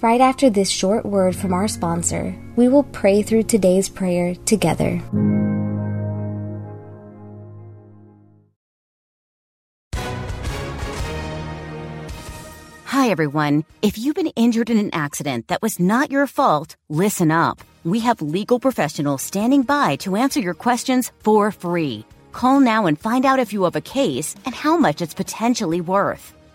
Right after this short word from our sponsor, we will pray through today's prayer together. Hi, everyone. If you've been injured in an accident that was not your fault, listen up. We have legal professionals standing by to answer your questions for free. Call now and find out if you have a case and how much it's potentially worth.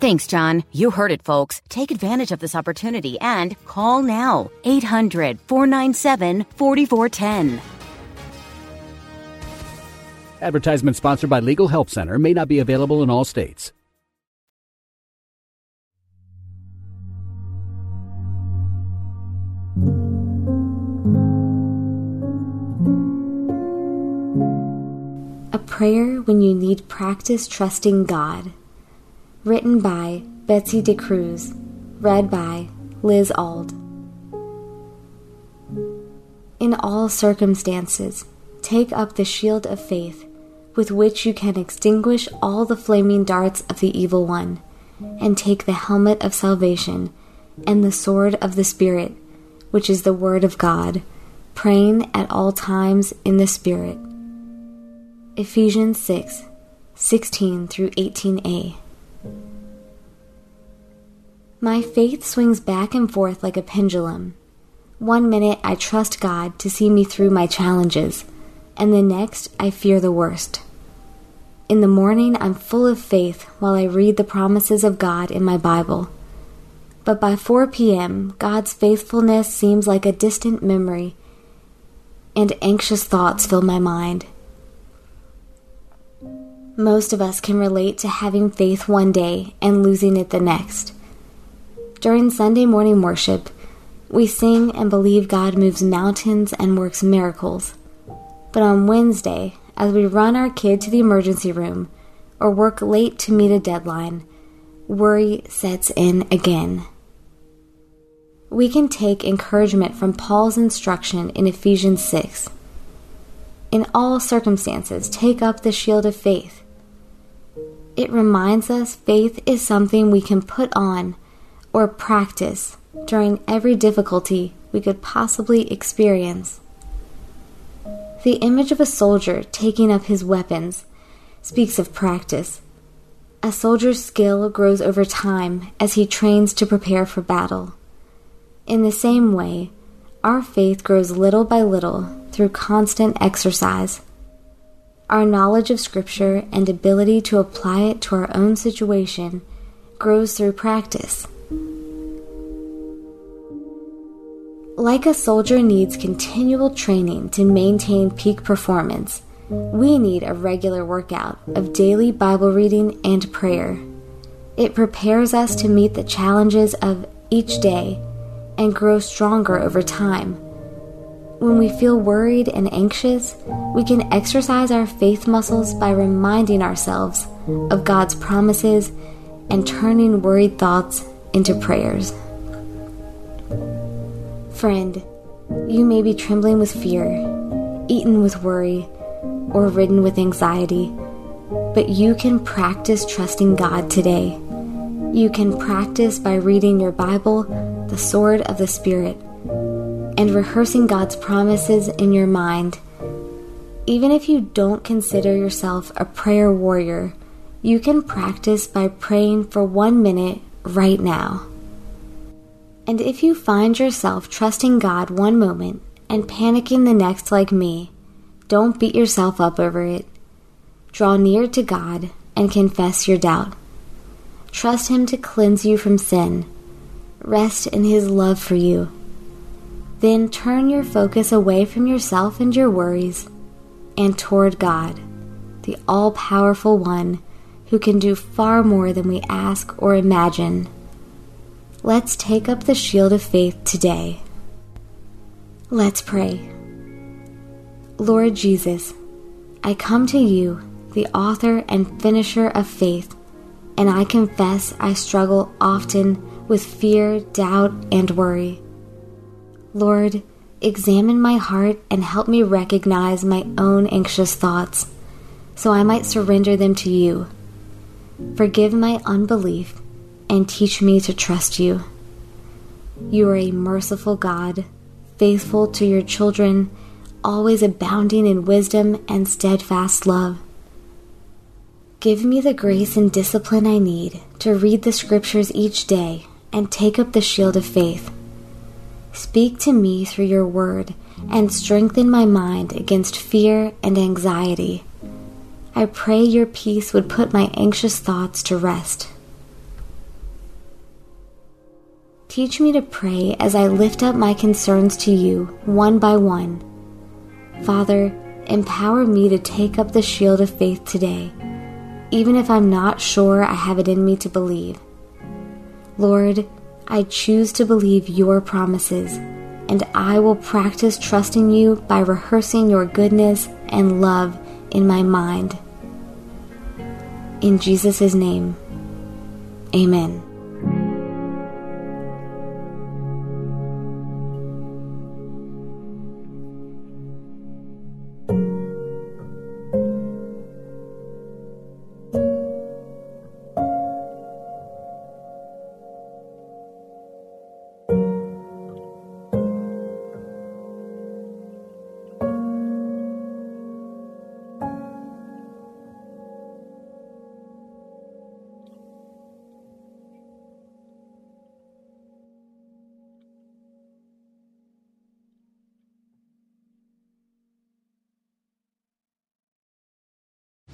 Thanks, John. You heard it, folks. Take advantage of this opportunity and call now 800 497 4410. Advertisement sponsored by Legal Help Center may not be available in all states. A prayer when you need practice trusting God. Written by Betsy DeCruz. Read by Liz Ald. In all circumstances, take up the shield of faith, with which you can extinguish all the flaming darts of the evil one, and take the helmet of salvation and the sword of the Spirit, which is the Word of God, praying at all times in the Spirit. Ephesians 6 16 through 18a. My faith swings back and forth like a pendulum. One minute I trust God to see me through my challenges, and the next I fear the worst. In the morning I'm full of faith while I read the promises of God in my Bible. But by 4 p.m., God's faithfulness seems like a distant memory, and anxious thoughts fill my mind. Most of us can relate to having faith one day and losing it the next. During Sunday morning worship, we sing and believe God moves mountains and works miracles. But on Wednesday, as we run our kid to the emergency room or work late to meet a deadline, worry sets in again. We can take encouragement from Paul's instruction in Ephesians 6. In all circumstances, take up the shield of faith it reminds us faith is something we can put on or practice during every difficulty we could possibly experience. The image of a soldier taking up his weapons speaks of practice. A soldier's skill grows over time as he trains to prepare for battle. In the same way, our faith grows little by little through constant exercise. Our knowledge of Scripture and ability to apply it to our own situation grows through practice. Like a soldier needs continual training to maintain peak performance, we need a regular workout of daily Bible reading and prayer. It prepares us to meet the challenges of each day and grow stronger over time when we feel worried and anxious, we can exercise our faith muscles by reminding ourselves of God's promises and turning worried thoughts into prayers. Friend, you may be trembling with fear, eaten with worry, or ridden with anxiety, but you can practice trusting God today. You can practice by reading your Bible, the sword of the Spirit and rehearsing God's promises in your mind. Even if you don't consider yourself a prayer warrior, you can practice by praying for one minute right now. And if you find yourself trusting God one moment and panicking the next, like me, Don't beat yourself up over it. Draw near to God and confess your doubt. Trust Him to cleanse you from sin. Rest in His love for you. Then turn your focus away from yourself and your worries and toward God, the all powerful One who can do far more than we ask or imagine. Let's take up the shield of faith today. Let's pray. Lord Jesus, I come to you, the author and finisher of faith, and I confess I struggle often with fear, doubt, and worry. Lord, examine my heart and help me recognize my own anxious thoughts so I might surrender them to you. Forgive my unbelief and teach me to trust you. You are a merciful God, faithful to your children, always abounding in wisdom and steadfast love. Give me the grace and discipline I need to read the scriptures each day and take up the shield of faith. Speak to me through your word and strengthen my mind against fear and anxiety. I pray your peace would put my anxious thoughts to rest. Teach me to pray as I lift up my concerns to you one by one. Father, empower me to take up the shield of faith today, even if I'm not sure I have it in me to believe. Lord, I choose to believe your promises, and I will practice trusting you by rehearsing your goodness and love in my mind. In Jesus' name, amen.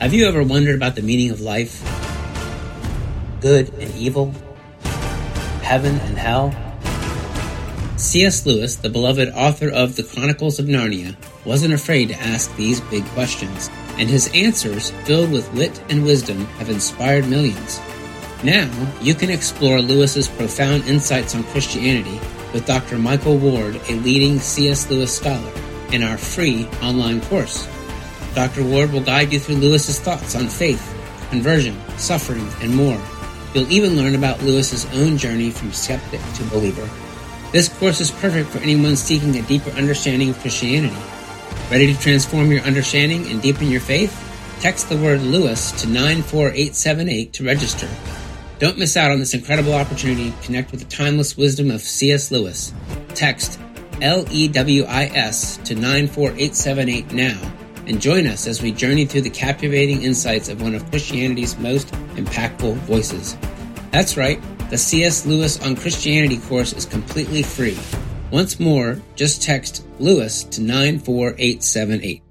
Have you ever wondered about the meaning of life? Good and evil? Heaven and hell? C.S. Lewis, the beloved author of The Chronicles of Narnia, wasn't afraid to ask these big questions, and his answers, filled with wit and wisdom, have inspired millions. Now, you can explore Lewis's profound insights on Christianity with Dr. Michael Ward, a leading C.S. Lewis scholar, in our free online course. Dr. Ward will guide you through Lewis's thoughts on faith, conversion, suffering, and more. You'll even learn about Lewis's own journey from skeptic to believer. This course is perfect for anyone seeking a deeper understanding of Christianity. Ready to transform your understanding and deepen your faith? Text the word Lewis to 94878 to register. Don't miss out on this incredible opportunity to connect with the timeless wisdom of C.S. Lewis. Text L E W I S to 94878 now and join us as we journey through the captivating insights of one of Christianity's most impactful voices. That's right, the C.S. Lewis on Christianity course is completely free. Once more, just text Lewis to 94878.